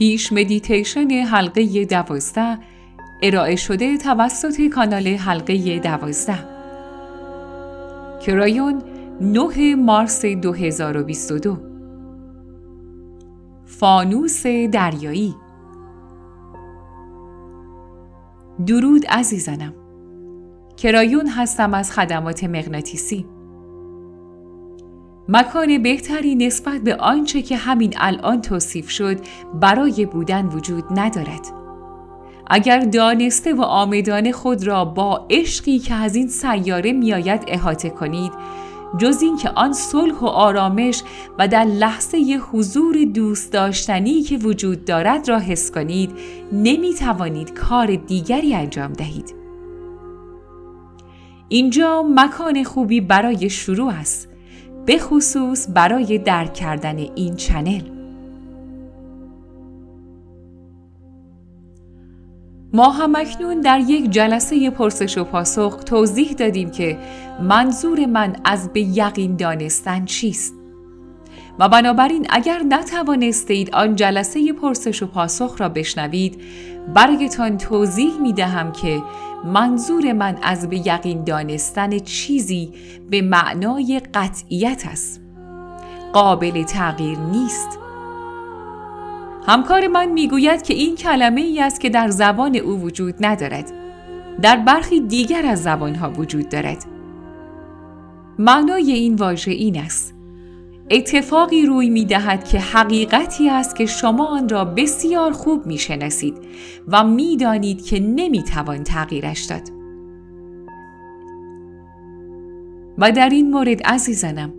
پیش مدیتیشن حلقه دوازده. ارائه شده توسط کانال حلقه دوازده. کرایون 9 مارس 2022 فانوس دریایی. درود عزیزانم. کرایون هستم از خدمات مغناطیسی. مکان بهتری نسبت به آنچه که همین الان توصیف شد برای بودن وجود ندارد. اگر دانسته و آمدان خود را با عشقی که از این سیاره میآید احاطه کنید جز اینکه آن صلح و آرامش و در لحظه حضور دوست داشتنی که وجود دارد را حس کنید نمی توانید کار دیگری انجام دهید. اینجا مکان خوبی برای شروع است به خصوص برای درک کردن این چنل. ما هم اکنون در یک جلسه پرسش و پاسخ توضیح دادیم که منظور من از به یقین دانستن چیست. و بنابراین اگر نتوانستید آن جلسه پرسش و پاسخ را بشنوید برایتان توضیح می دهم که منظور من از به یقین دانستن چیزی به معنای قطعیت است. قابل تغییر نیست. همکار من می‌گوید که این کلمه ای است که در زبان او وجود ندارد. در برخی دیگر از زبانها وجود دارد. معنای این واژه این است. اتفاقی روی می دهد که حقیقتی است که شما آن را بسیار خوب می شناسید و می دانید که نمی توان تغییرش داد. و در این مورد عزیزانم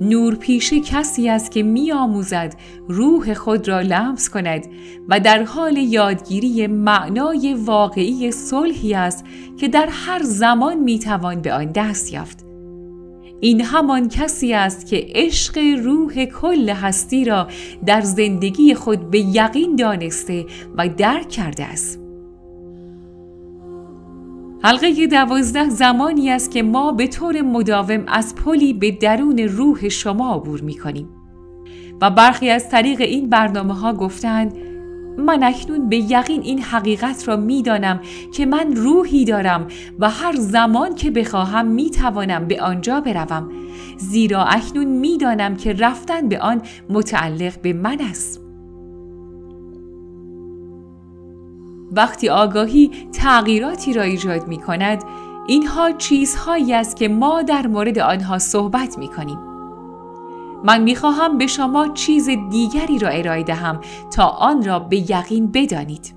نور پیش کسی است که می آموزد روح خود را لمس کند و در حال یادگیری معنای واقعی صلحی است که در هر زمان می توان به آن دست یافت. این همان کسی است که عشق روح کل هستی را در زندگی خود به یقین دانسته و درک کرده است. حلقه دوازده زمانی است که ما به طور مداوم از پلی به درون روح شما عبور می کنیم و برخی از طریق این برنامه ها گفتند من اکنون به یقین این حقیقت را می‌دانم که من روحی دارم و هر زمان که بخواهم می توانم به آنجا بروم. زیرا اکنون می‌دانم که رفتن به آن متعلق به من است. وقتی آگاهی تغییراتی را ایجاد می کند اینها چیزهایی است که ما در مورد آنها صحبت می کنیم من می‌خواهم به شما چیز دیگری را ارائه دهم تا آن را به یقین بدانید.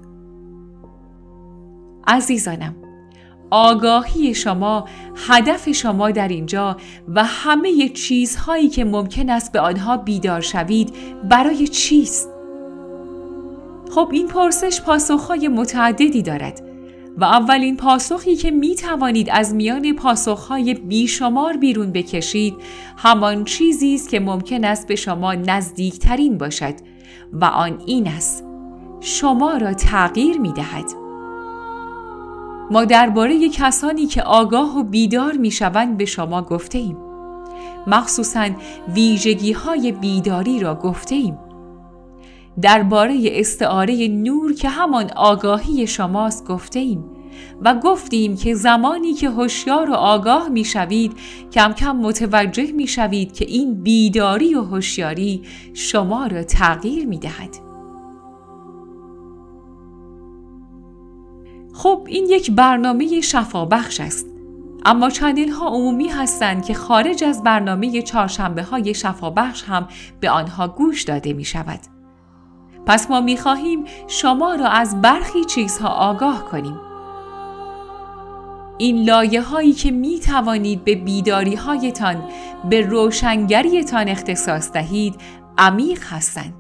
عزیزانم آگاهی شما هدف شما در اینجا و همه چیزهایی که ممکن است به آنها بیدار شوید برای چیست؟ خب این پرسش پاسخهای متعددی دارد و اولین پاسخی که می توانید از میان پاسخهای بیشمار بیرون بکشید همان چیزی است که ممکن است به شما نزدیکترین باشد و آن این است شما را تغییر می دهد. ما درباره کسانی که آگاه و بیدار می شوند به شما گفته ایم. مخصوصا ویژگی های بیداری را گفته ایم. درباره استعاره نور که همان آگاهی شماست گفته ایم و گفتیم که زمانی که هوشیار و آگاه می‌شوید کم کم متوجه می‌شوید که این بیداری و هوشیاری شما را تغییر می دهد. خب این یک برنامه شفابخش است اما چنل ها عمومی هستند که خارج از برنامه چهارشنبه های شفابخش هم به آنها گوش داده می شود. پس ما می خواهیم شما را از برخی چیزها آگاه کنیم. این لایه هایی که می توانید به بیداری هایتان به روشنگریتان اختصاص دهید عمیق هستند.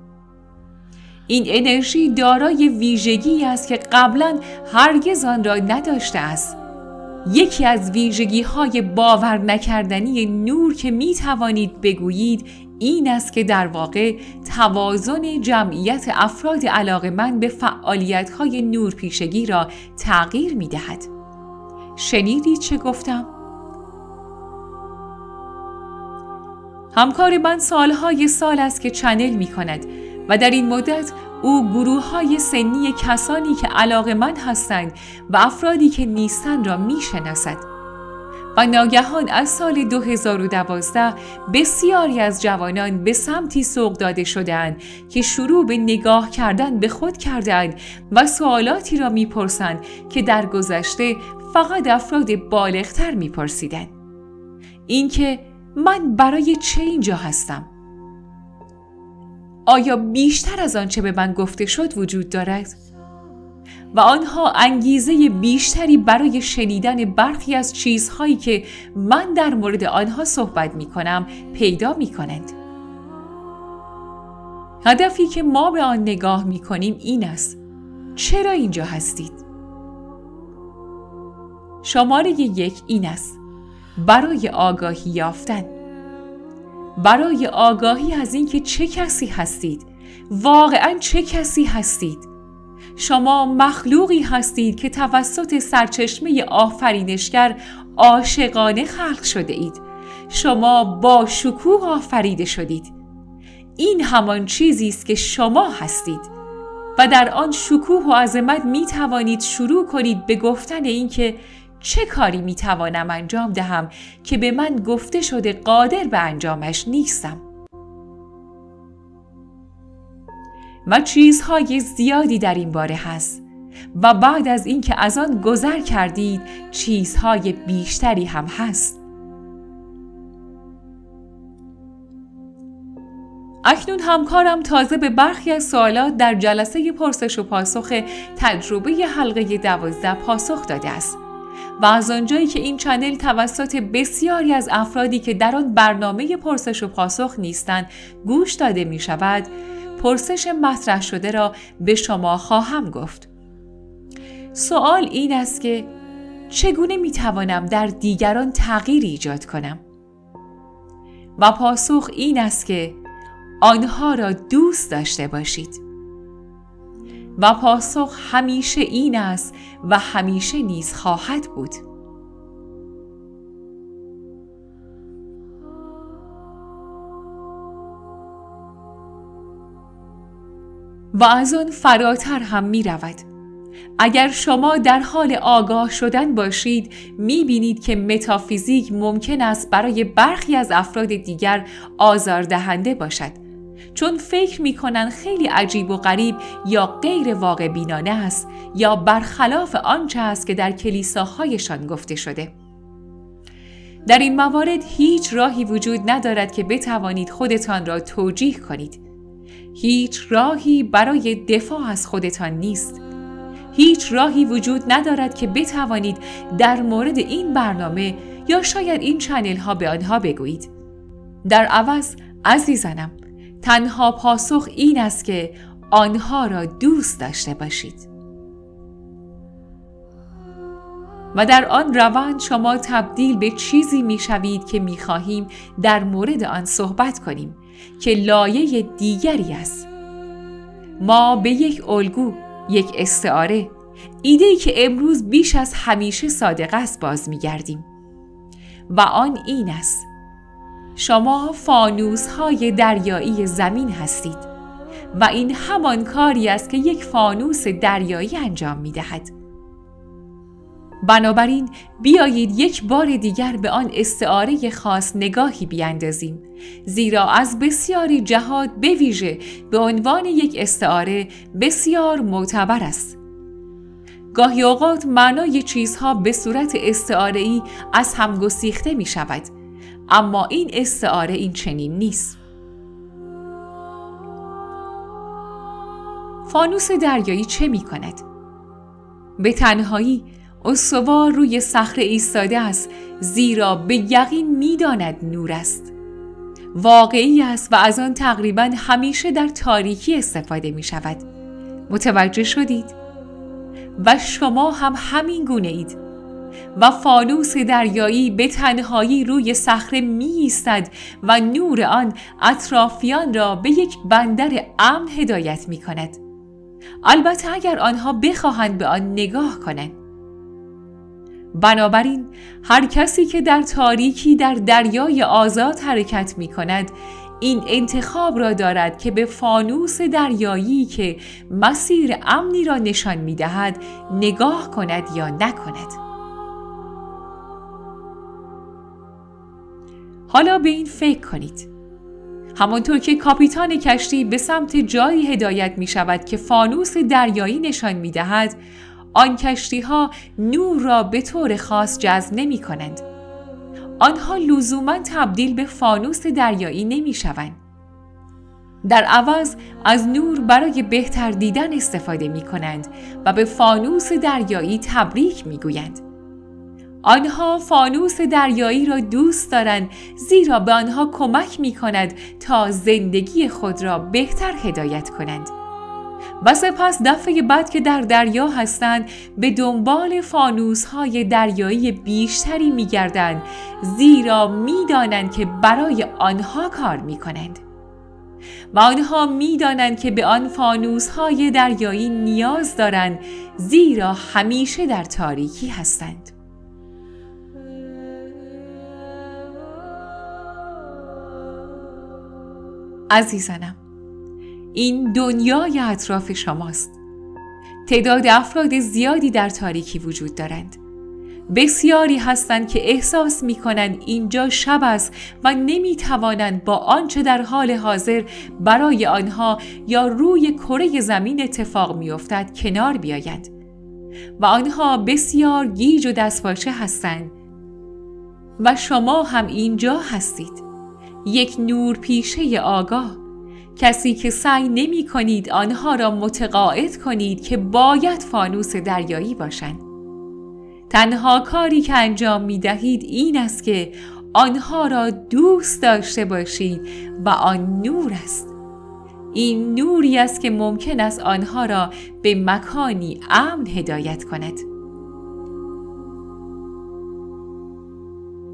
این انرژی دارای ویژگی است که قبلا هرگز آن را نداشته است. یکی از ویژگی های باور نکردنی نور که می توانید بگویید این است که در واقع توازن جمعیت افراد علاقه من به فعالیت های نورپیشگی را تغییر می دهد. شنیدید چه گفتم؟ همکار من سالهای سال است که چنل می کند و در این مدت او گروه های سنی کسانی که علاقه من هستند و افرادی که نیستند را می. و ناگهان از سال 2012 بسیاری از جوانان به سمتی سوق داده شدند که شروع به نگاه کردن به خود کردند و سوالاتی را می‌پرسند که در گذشته فقط افراد بالغتر میپرسیدند اینکه من برای چه اینجا هستم آیا بیشتر از آنچه به من گفته شد وجود دارد؟ و آنها انگیزه بیشتری برای شنیدن برخی از چیزهایی که من در مورد آنها صحبت می کنم پیدا می کنند. هدفی که ما به آن نگاه می کنیم این است. چرا اینجا هستید؟ شماره یک این است. برای آگاهی یافتن. برای آگاهی از اینکه چه کسی هستید واقعا چه کسی هستید شما مخلوقی هستید که توسط سرچشمه آفرینشگر عاشقانه خلق شده اید. شما با شکوه آفریده شدید. این همان چیزی است که شما هستید. و در آن شکوه و عظمت می توانید شروع کنید به گفتن اینکه چه کاری می توانم انجام دهم که به من گفته شده قادر به انجامش نیستم. و چیزهای زیادی در این باره هست. و بعد از اینکه از آن گذر کردید چیزهای بیشتری هم هست. اکنون همکارم تازه به برخی از سوالات در جلسه پرسش و پاسخ تجربه حلقه دوازده پاسخ داده است. و از آنجایی که این چنل توسط بسیاری از افرادی که در آن برنامه پرسش و پاسخ نیستند گوش داده می شود پرسش مطرح شده را به شما خواهم گفت. سوال این است که چگونه می توانم در دیگران تغییر ایجاد کنم؟ و پاسخ این است که آنها را دوست داشته باشید. و پاسخ همیشه این است و همیشه نیز خواهد بود. و از آن فراتر هم می رود. اگر شما در حال آگاه شدن باشید می بینید که متافیزیک ممکن است برای برخی از افراد دیگر آزاردهنده باشد چون فکر می‌کنن خیلی عجیب و غریب یا غیر واقع بینانه است یا برخلاف آنچه است که در کلیساهایشان گفته شده. در این موارد هیچ راهی وجود ندارد که بتوانید خودتان را توجیه کنید. هیچ راهی برای دفاع از خودتان نیست. هیچ راهی وجود ندارد که بتوانید در مورد این برنامه یا شاید این چنل ها به آنها بگویید. در عوض عزیزانم تنها پاسخ این است که آنها را دوست داشته باشید و در آن روند شما تبدیل به چیزی می شوید که می خواهیم در مورد آن صحبت کنیم که لایه دیگری است. ما به یک الگو یک استعاره ایده که امروز بیش از همیشه صادق است باز می گردیم و آن این است. شما فانوس های دریایی زمین هستید و این همان کاری است که یک فانوس دریایی انجام می دهد. بنابراین بیایید یک بار دیگر به آن استعاره خاص نگاهی بیاندازیم زیرا از بسیاری جهات بویژه به عنوان یک استعاره بسیار معتبر است گاهی اوقات معنای چیزها به صورت استعاره از هم گسیخته می شود اما این استعاره این چنین نیست فانوس دریایی چه می کند؟ به تنهایی استوار روی صخره ایستاده است زیرا به یقین می‌داند نور است واقعی است و از آن تقریبا همیشه در تاریکی استفاده می شود متوجه شدید؟ و شما هم همین گونه اید و فانوس دریایی به تنهایی روی صخره می ایستد و نور آن اطرافیان را به یک بندر امن هدایت می کند. البته اگر آنها بخواهند به آن نگاه کنند. بنابراین هر کسی که در تاریکی در دریای آزاد حرکت می کند این انتخاب را دارد که به فانوس دریایی که مسیر امنی را نشان می دهد نگاه کند یا نکند. حالا به این فکر کنید. همانطور که کاپیتان کشتی به سمت جایی هدایت می شود که فانوس دریایی نشان می دهد، آن کشتی ها نور را به طور خاص جذب نمی کنند. آنها لزوما تبدیل به فانوس دریایی نمی شوند. در عوض از نور برای بهتر دیدن استفاده می کنند و به فانوس دریایی تبریک می گویند. آنها فانوس دریایی را دوست دارند زیرا به آنها کمک می کند تا زندگی خود را بهتر هدایت کنند. و سپس دفعه بعد که در دریا هستند به دنبال فانوس های دریایی بیشتری می گردند زیرا می دانند که برای آنها کار می کنند. و آنها می دانند که به آن فانوس های دریایی نیاز دارند زیرا همیشه در تاریکی هستند. عزیزانم این دنیای اطراف شماست. تعداد افراد زیادی در تاریکی وجود دارند. بسیاری هستند که احساس می کنند اینجا شب است و نمی توانند با آنچه در حال حاضر برای آنها یا روی کره زمین اتفاق می افتد کنار بیایند. و آنها بسیار گیج و دستپاچه هستند. و شما هم اینجا هستید. یک نور پیشه آگاه. کسی که سعی نمی کنید آنها را متقاعد کنید که باید فانوس دریایی باشند. تنها کاری که انجام می دهید این است که آنها را دوست داشته باشید و آن نور است. این نوری است که ممکن است آنها را به مکانی امن هدایت کند.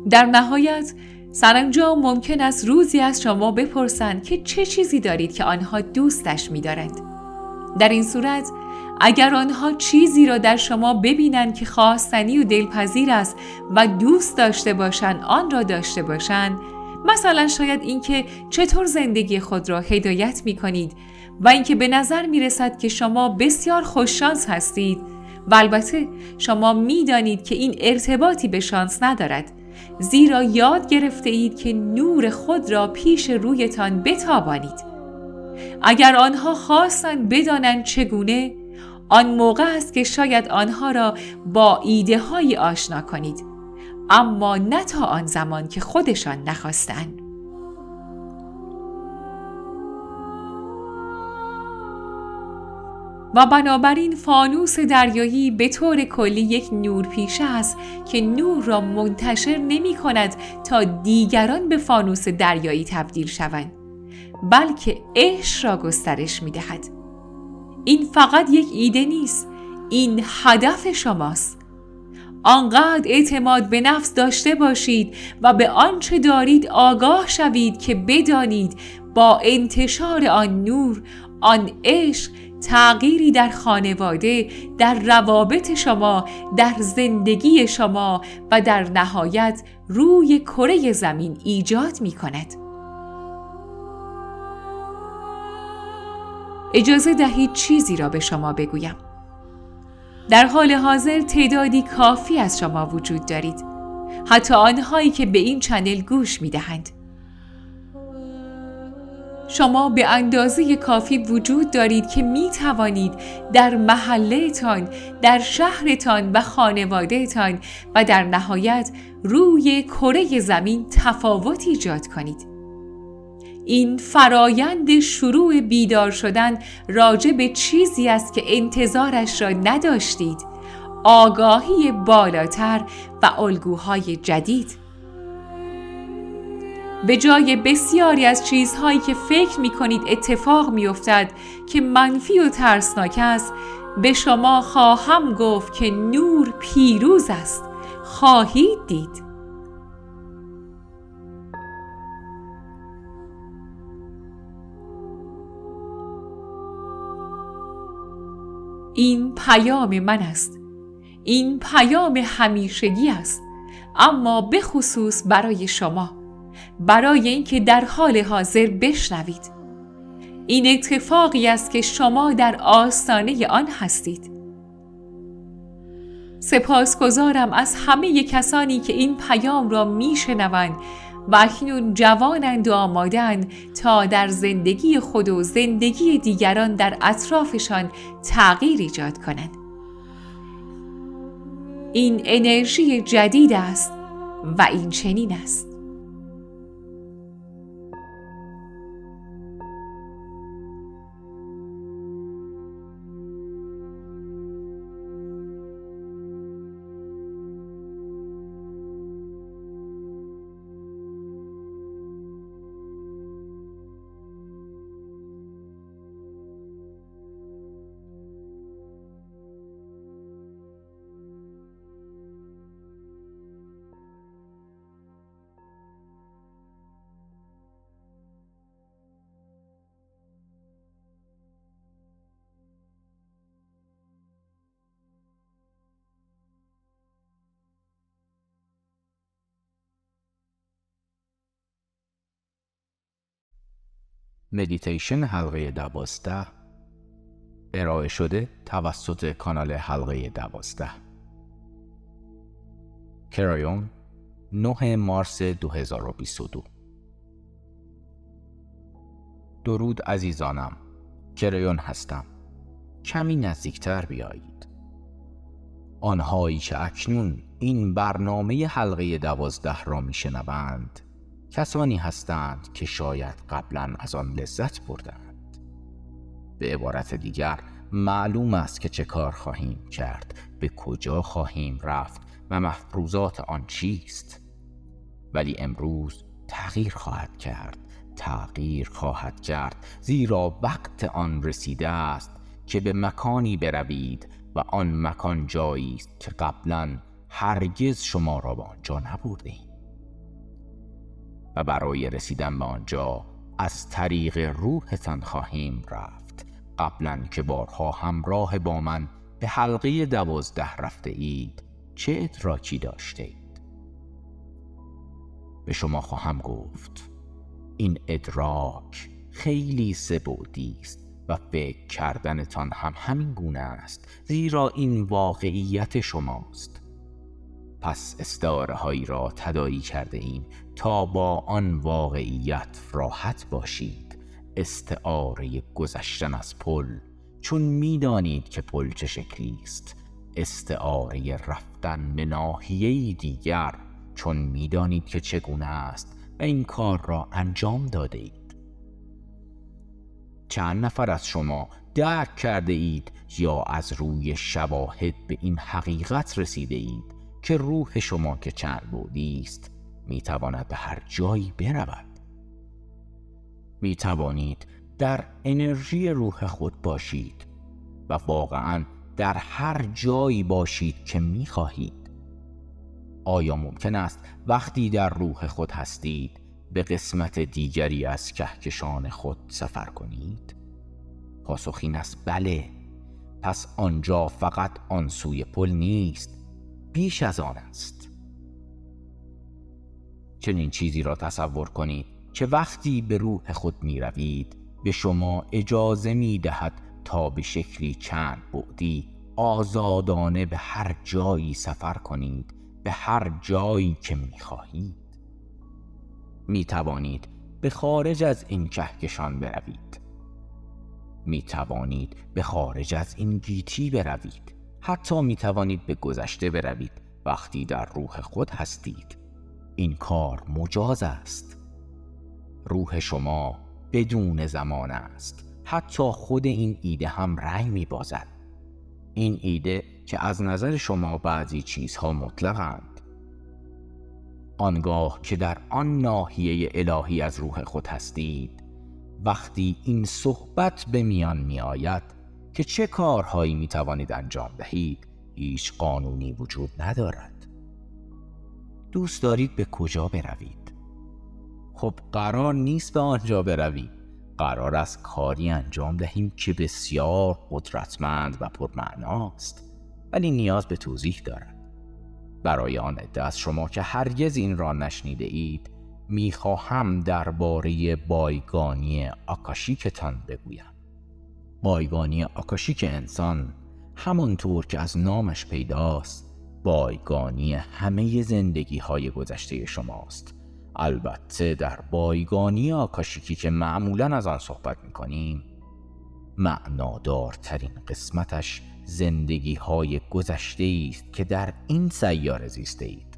در نهایت سرانجام ممکن است روزی از شما بپرسند که چه چیزی دارید که آنها دوستش می‌دارند. در این صورت اگر آنها چیزی را در شما ببینند که خواستنی و دلپذیر است و دوست داشته باشند آن را داشته باشند مثلا شاید اینکه چطور زندگی خود را هدایت می کنید و اینکه به نظر می رسد که شما بسیار خوششانس هستید و البته شما می دانید که این ارتباطی به شانس ندارد زیرا یاد گرفته اید که نور خود را پیش رویتان بتابانید. اگر آنها خواستند بدانند چگونه آن موقع است که شاید آنها را با ایده های آشنا کنید. اما نه تا آن زمان که خودشان نخواستند. و بنابراین فانوس دریایی به طور کلی یک نورپیشه است که نور را منتشر نمی کند تا دیگران به فانوس دریایی تبدیل شوند بلکه عشق را گسترش می دهد. این فقط یک ایده نیست این هدف شماست آنقدر اعتماد به نفس داشته باشید و به آنچه دارید آگاه شوید که بدانید با انتشار آن نور آن عشق تغییری در خانواده، در روابط شما، در زندگی شما و در نهایت روی کره زمین ایجاد می کند. اجازه دهید چیزی را به شما بگویم. در حال حاضر تعدادی کافی از شما وجود دارید. حتی آنهایی که به این چنل گوش می دهند. شما به اندازه کافی وجود دارید که می توانید در محلهتان، در شهرتان و خانوادهتان و در نهایت روی کره زمین تفاوت ایجاد کنید. این فرایند شروع بیدار شدن راجع به چیزی است که انتظارش را نداشتید آگاهی بالاتر و الگوهای جدید به جای بسیاری از چیزهایی که فکر می کنید اتفاق می افتد که منفی و ترسناک است به شما خواهم گفت که نور پیروز است. خواهید دید. این پیام من است. این پیام همیشگی است. اما به خصوص برای شما. برای اینکه در حال حاضر بشنوید. این اتفاقی است که شما در آستانه آن هستید. سپاسگزارم از همه کسانی که این پیام را میشنوند و اکنون جوانند و آمادند تا در زندگی خود و زندگی دیگران در اطرافشان تغییر ایجاد کنند. این انرژی جدید است و این چنین است. مدیتیشن حلقه دوازده. ارائه شده توسط کانال حلقه دوازده. کرایون 9 مارس 2022 درود عزیزانم. کرایون هستم. کمی نزدیکتر بیایید. آنهایی که اکنون این برنامه حلقه دوازده را میشنوند کسانی هستند که شاید قبلا از آن لذت بردند. به عبارت دیگر معلوم است که چه کار خواهیم کرد به کجا خواهیم رفت و مفروضات آن چیست. ولی امروز تغییر خواهد کرد تغییر خواهد کرد زیرا وقت آن رسیده است که به مکانی بروید و آن مکان جایی است که قبلا هرگز شما را به آنجا نبردیم و برای رسیدن به آنجا از طریق روحتان خواهیم رفت قبلا که بارها همراه با من به حلقه دوازده رفته اید چه ادراکی داشته اید؟ به شما خواهم گفت این ادراک خیلی سبودی است و فکر کردنتان هم همین گونه است زیرا این واقعیت شماست پس استعاره هایی را تدایی کرده ایم تا با آن واقعیت راحت باشید. استعاره گذشتن از پل. چون می‌دانید که پل چه شکلی است. استعاره رفتن به ناحیه دیگر. چون می‌دانید که چگونه است و این کار را انجام داده اید. چند نفر از شما درک کرده اید یا از روی شواهد به این حقیقت رسیده اید که روح شما که چند بودی است. می تواند به هر جایی برود. می توانید در انرژی روح خود باشید و واقعا در هر جایی باشید که می خواهید آیا ممکن است وقتی در روح خود هستید به قسمت دیگری از کهکشان خود سفر کنید؟ پاسخ این است بله. پس آنجا فقط آن سوی پل نیست بیش از آن است. چنین چیزی را تصور کنید که وقتی به روح خود می روید به شما اجازه می دهد تا به شکلی چند بعدی آزادانه به هر جایی سفر کنید به هر جایی که می خواهید می توانید به خارج از این کهکشان بروید. می توانید به خارج از این گیتی بروید. حتی می توانید به گذشته بروید. وقتی در روح خود هستید. این کار مجاز است. روح شما بدون زمان است. حتی خود این ایده هم رنگ می بازد این ایده که از نظر شما بعضی چیزها مطلقند. آنگاه که در آن ناحیه الهی از روح خود هستید وقتی این صحبت به میان می آید که چه کارهایی می توانید انجام دهید هیچ قانونی وجود ندارد. دوست دارید به کجا بروید؟ خب قرار نیست به آنجا بروید قرار است کاری انجام دهیم که بسیار قدرتمند و پرمعناست ولی نیاز به توضیح دارد برای آن عده از شما که هرگز این را نشنیده اید می‌خواهم درباره بایگانی آکاشیکتان بگویم. بایگانی آکاشیک انسان همانطور که از نامش پیداست بایگانی همه زندگی های گذشته شماست. البته در بایگانی آکاشیکی که معمولا از آن صحبت می کنیم معنادارترین قسمتش زندگی های گذشته است که در این سیاره زیسته اید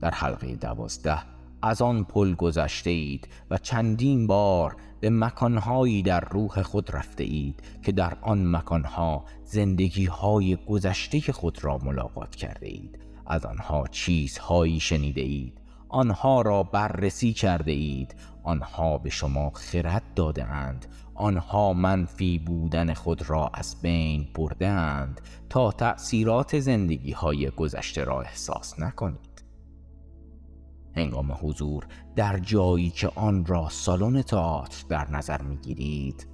در حلقه دوازده از آن پل گذشته اید و چندین بار به مکانهایی در روح خود رفته اید که در آن مکانها زندگی های گذشته خود را ملاقات کرده اید از آنها چیزهایی شنیده اید آنها را بررسی کرده اید آنها به شما خرد داده اند آنها منفی بودن خود را از بین برده اند تا تأثیرات زندگی های گذشته را احساس نکنید. هنگام حضور در جایی که آن را سالن تئاتر در نظر می‌گیرید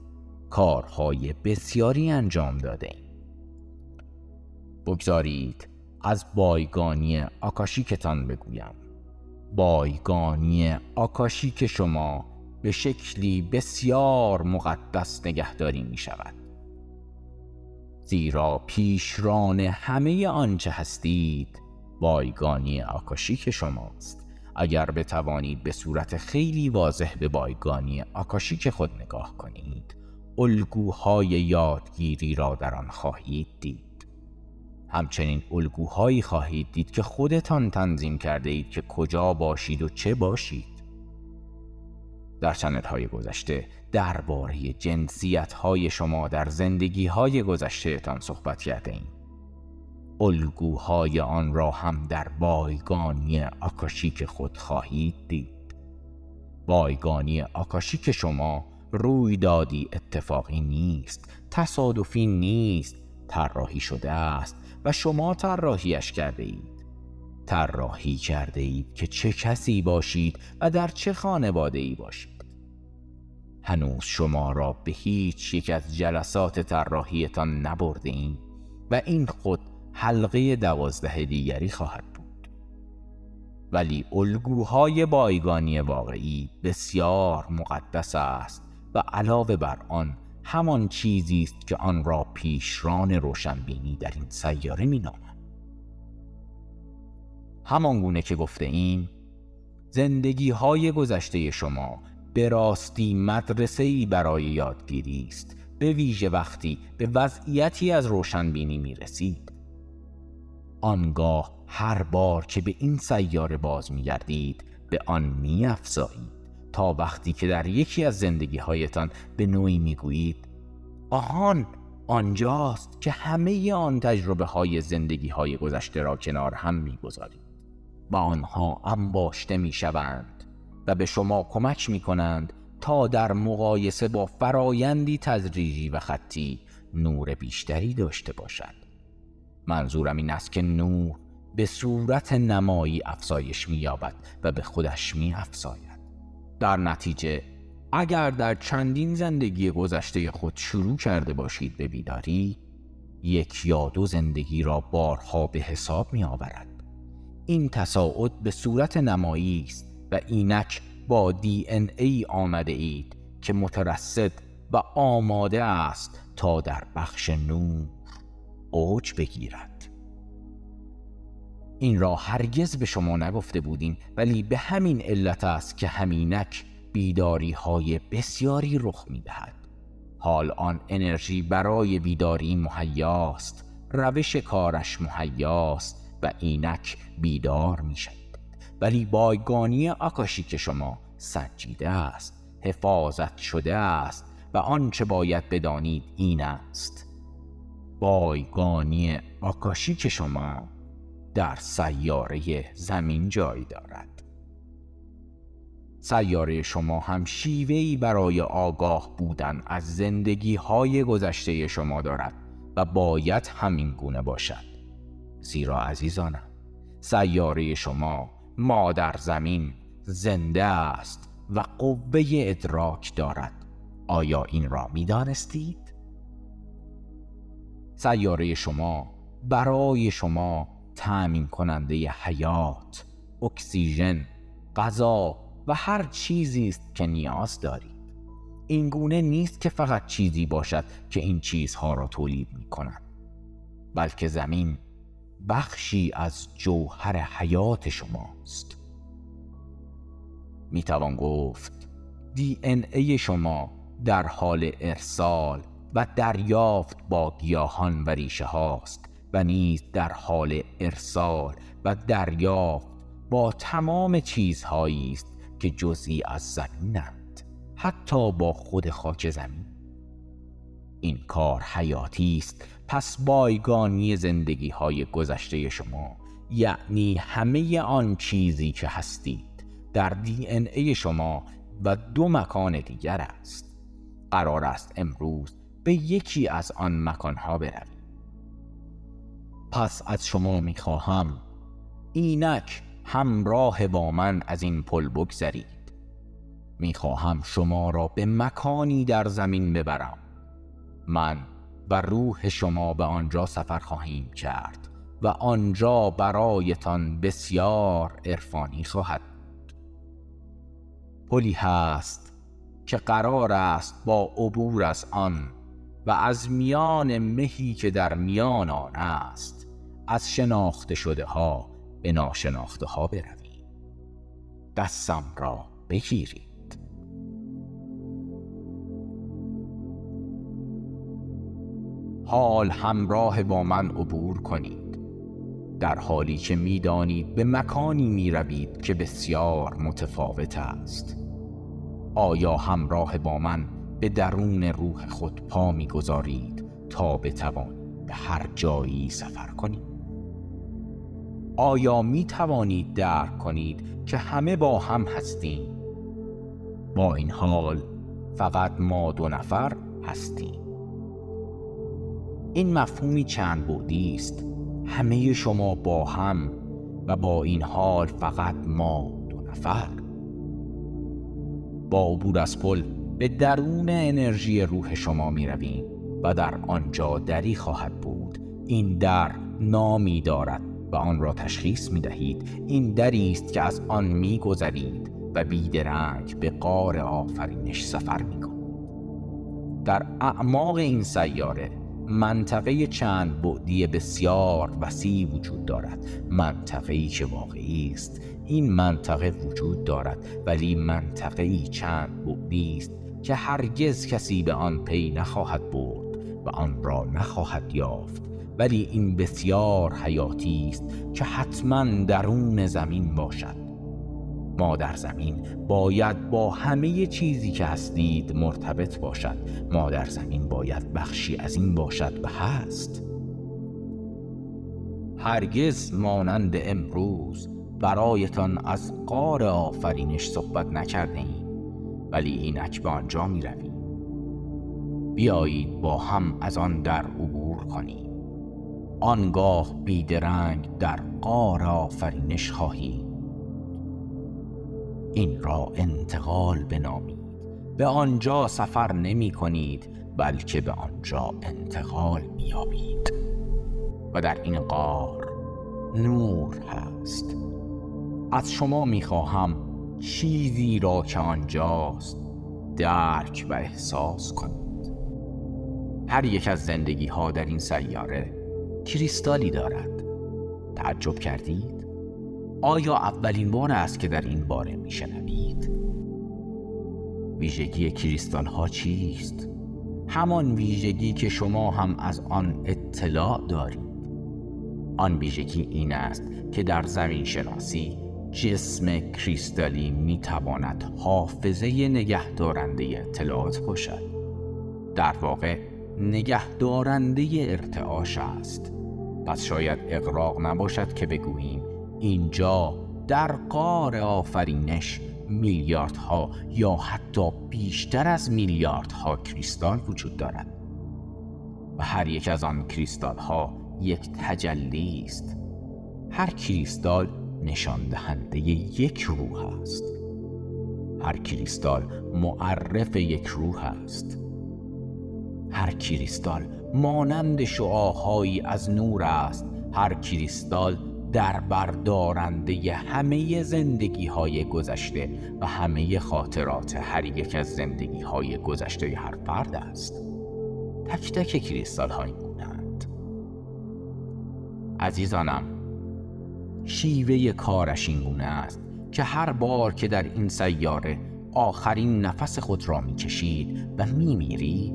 کارهای بسیاری انجام داده ایم. بگذارید از بایگانی آکاشیکتان بگویم. بایگانی آکاشیک شما به شکلی بسیار مقدس نگهداری می شود زیرا پیشران همه آنچه هستید بایگانی آکاشیک شماست. اگر بتوانید به صورت خیلی واضح به بایگانی آکاشیک خود نگاه کنید الگوهای یادگیری را در آن خواهید دید. همچنین الگوهایی خواهید دید که خودتان تنظیم کرده اید که کجا باشید و چه باشید. در چنل های گذشته درباره جنسیت های شما در زندگی های گذشتهتان صحبت کرده ایم. الگوهای آن را هم در بایگانی آکاشیک خود خواهید دید. بایگانی آکاشیک شما رویدادی اتفاقی نیست تصادفی نیست طراحی شده است و شما طراحیش کرده اید طراحی کرده اید که چه کسی باشید و در چه خانواده ای باشید. هنوز شما را به هیچ یک از جلسات طراحیتان نبرده و این خود حلقه دوازده دیگری خواهد بود. ولی الگوهای بایگانی واقعی بسیار مقدس است و علاوه بر آن همان چیزی است که آن را پیشران روشنبینی در این سیاره مینامند. همان گونه که گفته ایم زندگی های گذشته شما به راستی مدرسه ای برای یادگیری است. به ویژه وقتی به وضعیتی از روشنبینی می رسید آنگاه هر بار که به این سیاره باز می گردید به آن می افزایید تا وقتی که در یکی از زندگی هایتان به نوعی می گویید آهان آنجاست که همه آن تجربه های زندگی های گذشته را کنار هم می گذارید و آنها انباشته می شوند و به شما کمک می کنند تا در مقایسه با فرایندی تدریجی و خطی نور بیشتری داشته باشد. منظورم این است که نور به صورت نمایی افزایش می‌یابد و به خودش می‌افزاید در نتیجه اگر در چندین زندگی گذشته خود شروع کرده باشید به بیداری یک یا دو زندگی را بارها به حساب می آورد. این تصاعد به صورت نمایی است و اینک با دی ان ای آمده اید که مترصد و آماده است تا در بخش نور اوج بگیرد این را هرگز به شما نگفته بودیم ولی به همین علت است که همینک بیداری های بسیاری رخ می دهد. حال آن انرژی برای بیداری مهیاست روش کارش مهیاست و اینک بیدار می شد. ولی بایگانی آکاشی شما سنجیده است حفاظت شده است و آنچه باید بدانید این است بایگانی آکاشیک شما در سیاره زمین جای دارد. سیاره شما هم شیوهی برای آگاه بودن از زندگی های گذشته شما دارد و باید همین گونه باشد. زیرا عزیزانم سیاره شما مادر زمین زنده است و قوه ادراک دارد. آیا این را می دانستید؟ سیاره شما برای شما تأمین کننده حیات، اکسیژن، غذا و هر چیزی است که نیاز دارید. این گونه نیست که فقط چیزی باشد که این چیزها را تولید می کند بلکه زمین بخشی از جوهر حیات شماست. می توان گفت دی ان ای شما در حال ارسال و دریافت با گیاهان و ریشه هاست و نیز در حال ارسال و دریافت با تمام چیزهایی است که جزئی از زمینند حتی با خود خاک زمین. این کار حیاتی است پس بایگانی زندگی های گذشته شما یعنی همه آن چیزی که هستید در دی ان ای شما و دو مکان دیگر است. قرار است امروز به یکی از آن مکانها بروید پس از شما می‌خواهم اینک همراه با من از این پل بگذرید. می‌خواهم شما را به مکانی در زمین ببرم. من و روح شما به آنجا سفر خواهیم کرد و آنجا برایتان بسیار عرفانی خواهد پلی هست که قرار است با عبور از آن و از میان مهی که در میان آن است از شناخته شده ها به ناشناخته ها بروید. دستم را بگیرید. حال همراه با من عبور کنید. در حالی که می‌دانید به مکانی می روید که بسیار متفاوت است. آیا همراه با من به درون روح خود پا می‌گذارید تا بتوانید به هر جایی سفر کنید. آیا می توانید درک کنید که همه با هم هستیم؟ با این حال فقط ما دو نفر هستیم. این مفهومی چند بودی است. همه شما با هم و با این حال فقط ما دو نفر. با عبور از پل به درون انرژی روح شما می رویم و در آنجا دری خواهد بود. این در نامی دارد و آن را تشخیص می دهید این دری است که از آن می گذرید و بیدرنگ به قار آفرینش سفر می کنید در اعماق این سیاره منطقه چند بعدی بسیار وسیع وجود دارد. منطقه‌ای که واقعی است. این منطقه وجود دارد ولی منطقه چند بعدی است. که هرگز کسی به آن پی نخواهد برد و آن را نخواهد یافت. ولی این بسیار حیاتی است که حتما درون زمین باشد. ما در زمین باید با همه چیزی که هستید مرتبط باشد. ما در زمین باید بخشی از این باشد و هست. هرگز مانند امروز برایتان از قار آفرینش صحبت نکرده ولی اینک به آنجا می رویم بیایید با هم از آن در عبور کنیم. آنگاه بیدرنگ در قار آفرینش خواهیم. این را انتقال بنامید. به آنجا سفر نمی کنید بلکه به آنجا انتقال میابید و در این قار نور هست. از شما می‌خواهم چیزی را که آنجاست درک و احساس کنید هر یک از زندگی ها در این سیاره کریستالی دارد تعجب کردید؟ آیا اولین بار است که در این باره میشنوید؟ ویژگی کریستال ها چیست؟ همان ویژگی که شما هم از آن اطلاع دارید آن ویژگی این است که در زمین شناسی جسم کریستالی می تواند حافظه نگهدارنده اطلاعات باشد. در واقع نگهدارنده ارتعاش است. پس شاید اقراق نباشد که بگوییم اینجا در قار آفرینش میلیاردها یا حتی بیشتر از میلیاردها کریستال وجود دارد. و هر یک از آن کریستال ها یک تجلی است هر کریستال نشان دهنده یک روح است. هر کریستال معرف یک روح است. هر کریستال مانند شعاهایی از نور است. هر کریستال در بردارنده همه زندگی های گذشته و همه خاطرات هر یک از زندگی های گذشته هر فرد است. تک تک کریستال های بودند عزیزانم شیوه کارش این گونه است که هر بار که در این سیاره آخرین نفس خود را می‌کشید و میمیرید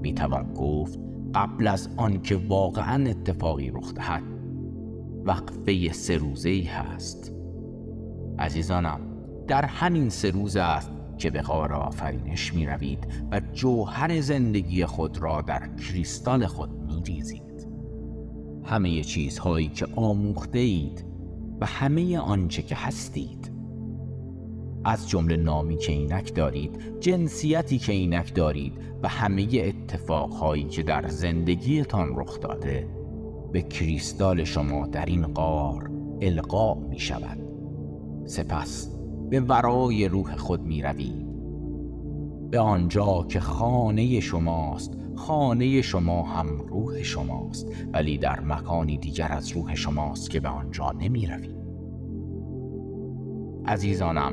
می‌توان گفت قبل از آنکه واقعا اتفاقی رخ دهد وقفه سه روزه هست عزیزانم در همین سه روز است که به غار آفرینش می روید و جوهر زندگی خود را در کریستال خود می ریزید. همه چیزهایی که آموخته اید و همه آنچه که هستید. از جمله نامی که اینک دارید جنسیتی که اینک دارید و همه اتفاقهایی که در زندگیتان رخ داده به کریستال شما در این قار القا می شود. سپس به ورای روح خود می روید. به آنجا که خانه شماست خانه شما هم روح شماست ولی در مکانی دیگر از روح شماست که به آنجا نمی روید عزیزانم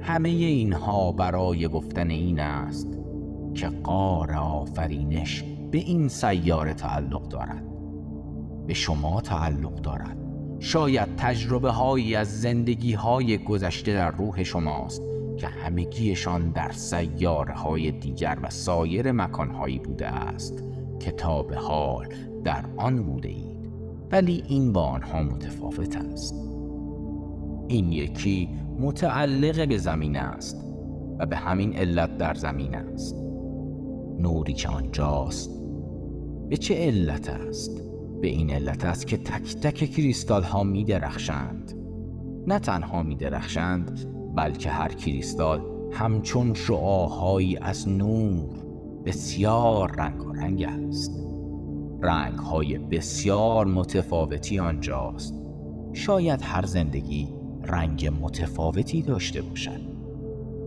همه اینها برای گفتن این است که قار آفرینش به این سیاره تعلق دارد. به شما تعلق دارد. شاید تجربه هایی از زندگی های گذشته در روح شماست که همگیشان در سیاره های دیگر و سایر مکان هایی بوده است. کتاب حال در آن بوده اید. ولی این با آنها متفاوت است. این یکی متعلق به زمین است و به همین علت در زمین است. نوری که آنجاست به چه علت است؟ به این علت است که تک تک کریستال ها می درخشند نه تنها می درخشند بلکه هر کریستال همچون شعاهایی از نور بسیار رنگ و رنگ است. رنگ های بسیار متفاوتی آنجاست. شاید هر زندگی رنگ متفاوتی داشته باشد.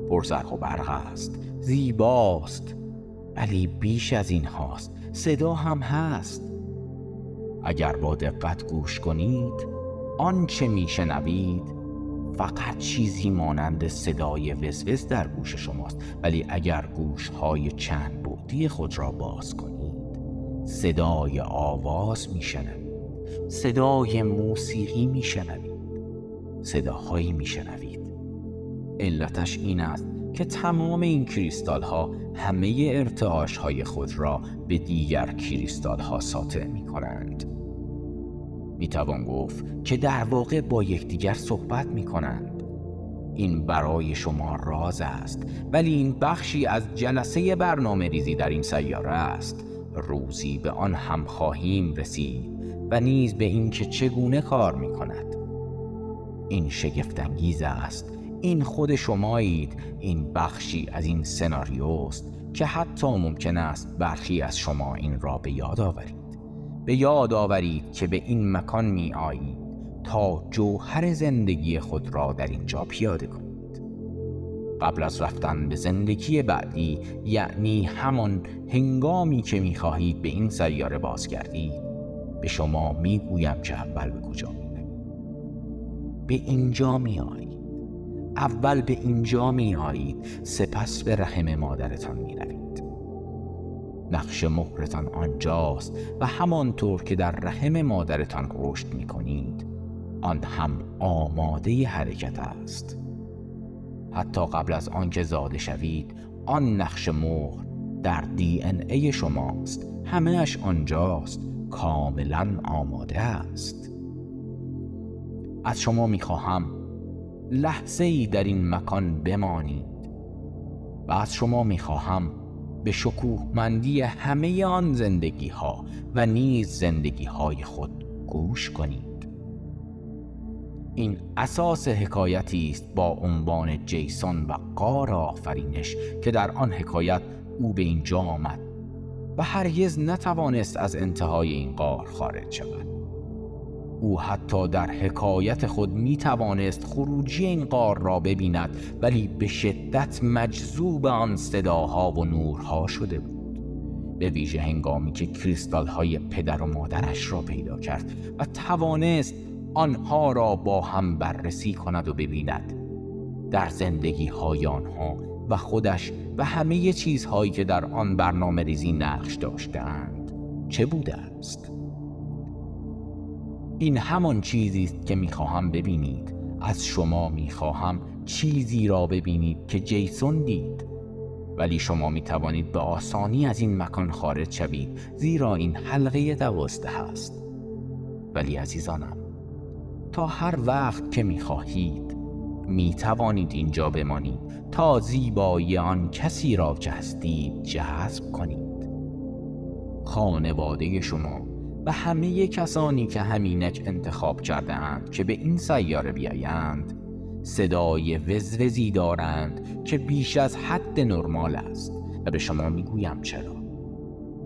پرزرق و برق است زیباست ولی بیش از این هاست. صدا هم هست. اگر با دقت گوش کنید آنچه میشنوید فقط چیزی مانند صدای وزوز در گوش شماست ولی اگر گوش های چند بودی خود را باز کنید صدای آواز میشنوید صدای موسیقی میشنوید صداهایی میشنوید. علتش این است که تمام این کریستال ها همه ارتعاش های خود را به دیگر کریستال ها ساطع می کنند می توان گفت که در واقع با یکدیگر صحبت می کنند این برای شما راز است ولی این بخشی از جلسه برنامه ریزی در این سیاره است. روزی به آن هم خواهیم رسید و نیز به اینکه چگونه کار می کند این شگفتانگیز است. این خود شمایید. این بخشی از این سناریوست که حتی ممکن است برخی از شما این را به یاد آورید. به یاد آورید که به این مکان می آیید تا جوهر زندگی خود را در اینجا پیاده کنید. قبل از رفتن به زندگی بعدی یعنی همان هنگامی که می خواهید به این سیاره بازگردید به شما می گویم که اول به کجا می به اینجا می آیید اول به اینجا می آیید سپس به رحم مادرتان می روید نقش مهرتان آنجاست و همانطور که در رحم مادرتان رشد می کنید آن هم آماده حرکت است. حتی قبل از آنکه زاده شوید آن نقش مهر در دی ان ای شماست. همهش آنجاست کاملا آماده است. از شما می‌خواهم لحظه ای در این مکان بمانید. و از شما می‌خواهم به شکوهمندی همه آن زندگی ها و نیز زندگی های خود گوش کنید. این اساس حکایتی است با عنوان جیسون و قار آفرینش که در آن حکایت او به اینجا آمد و هرگز نتوانست از انتهای این قار خارج شود. او حتی در حکایت خود می توانست خروجی این قار را ببیند ولی به شدت مجذوب آن صداها و نورها شده بود. به ویژه هنگامی که کریستال های پدر و مادرش را پیدا کرد و توانست آنها را با هم بررسی کند و ببیند. در زندگی های آنها و خودش و همه چیزهایی که در آن برنامه ریزی نقش داشتند چه بوده است؟ این همان چیزی است که می‌خواهم ببینید. از شما می‌خواهم چیزی را ببینید که جیسون دید. ولی شما می توانید به آسانی از این مکان خارج شوید زیرا این حلقه دوازده هست. ولی عزیزانم تا هر وقت که می خواهید می توانید اینجا بمانید. تا زیبایی آن کسی را که هستید جذب کنید. خانواده شما و همه کسانی که همینک انتخاب کرده اند که به این سیاره بیایند صدای وزوزی دارند که بیش از حد نرمال است و به شما می‌گویم چرا.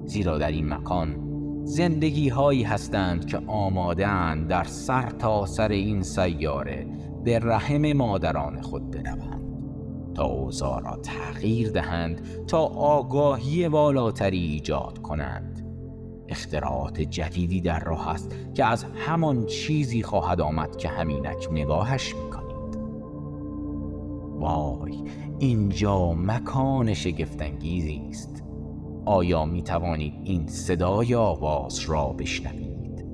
زیرا در این مکان زندگی هایی هستند که آمادن در سر تا سر این سیاره به رحم مادران خود بروند. تا اوضاع تغییر دهند تا آگاهی والاتری ایجاد کنند. اختراعات جدیدی در راه است که از همان چیزی خواهد آمد که همینک نگاهش می وای اینجا مکان شگفتانگیزی است. آیا می توانید این صدای آواز را بشنوید؟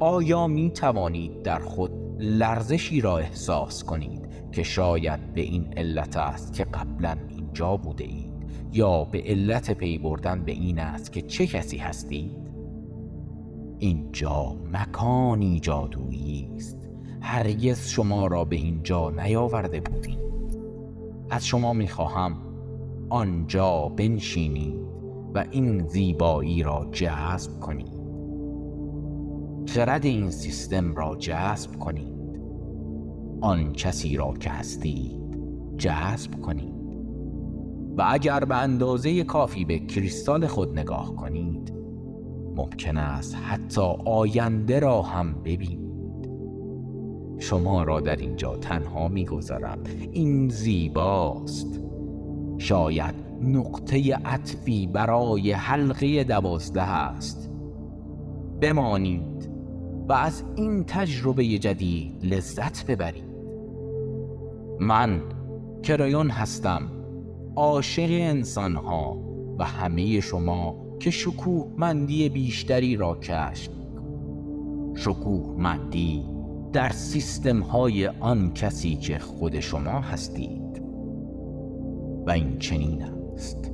آیا می توانید در خود لرزشی را احساس کنید که شاید به این علت است که قبلا اینجا بوده اید؟ یا به علت پی بردن به این است که چه کسی هستید؟ اینجا مکانی جادویی است. هرگز شما را به اینجا نیاورده بودیم. از شما می‌خواهم آنجا بنشینید و این زیبایی را جذب کنید. خرد این سیستم را جذب کنید. آن کسی را که هستید جذب کنید. و اگر به اندازه کافی به کریستال خود نگاه کنید ممکن است حتی آینده را هم ببینید. شما را در اینجا تنها می‌گذارم. این زیباست. شاید نقطه عطفی برای حلقه دوازده است. بمانید و از این تجربه جدید لذت ببرید. من کرایون هستم. عاشق انسانها و همه شما که شکوه مندی بیشتری را کشف شکوه مندی در سیستم های آن کسی که خود شما هستید. و این چنین است.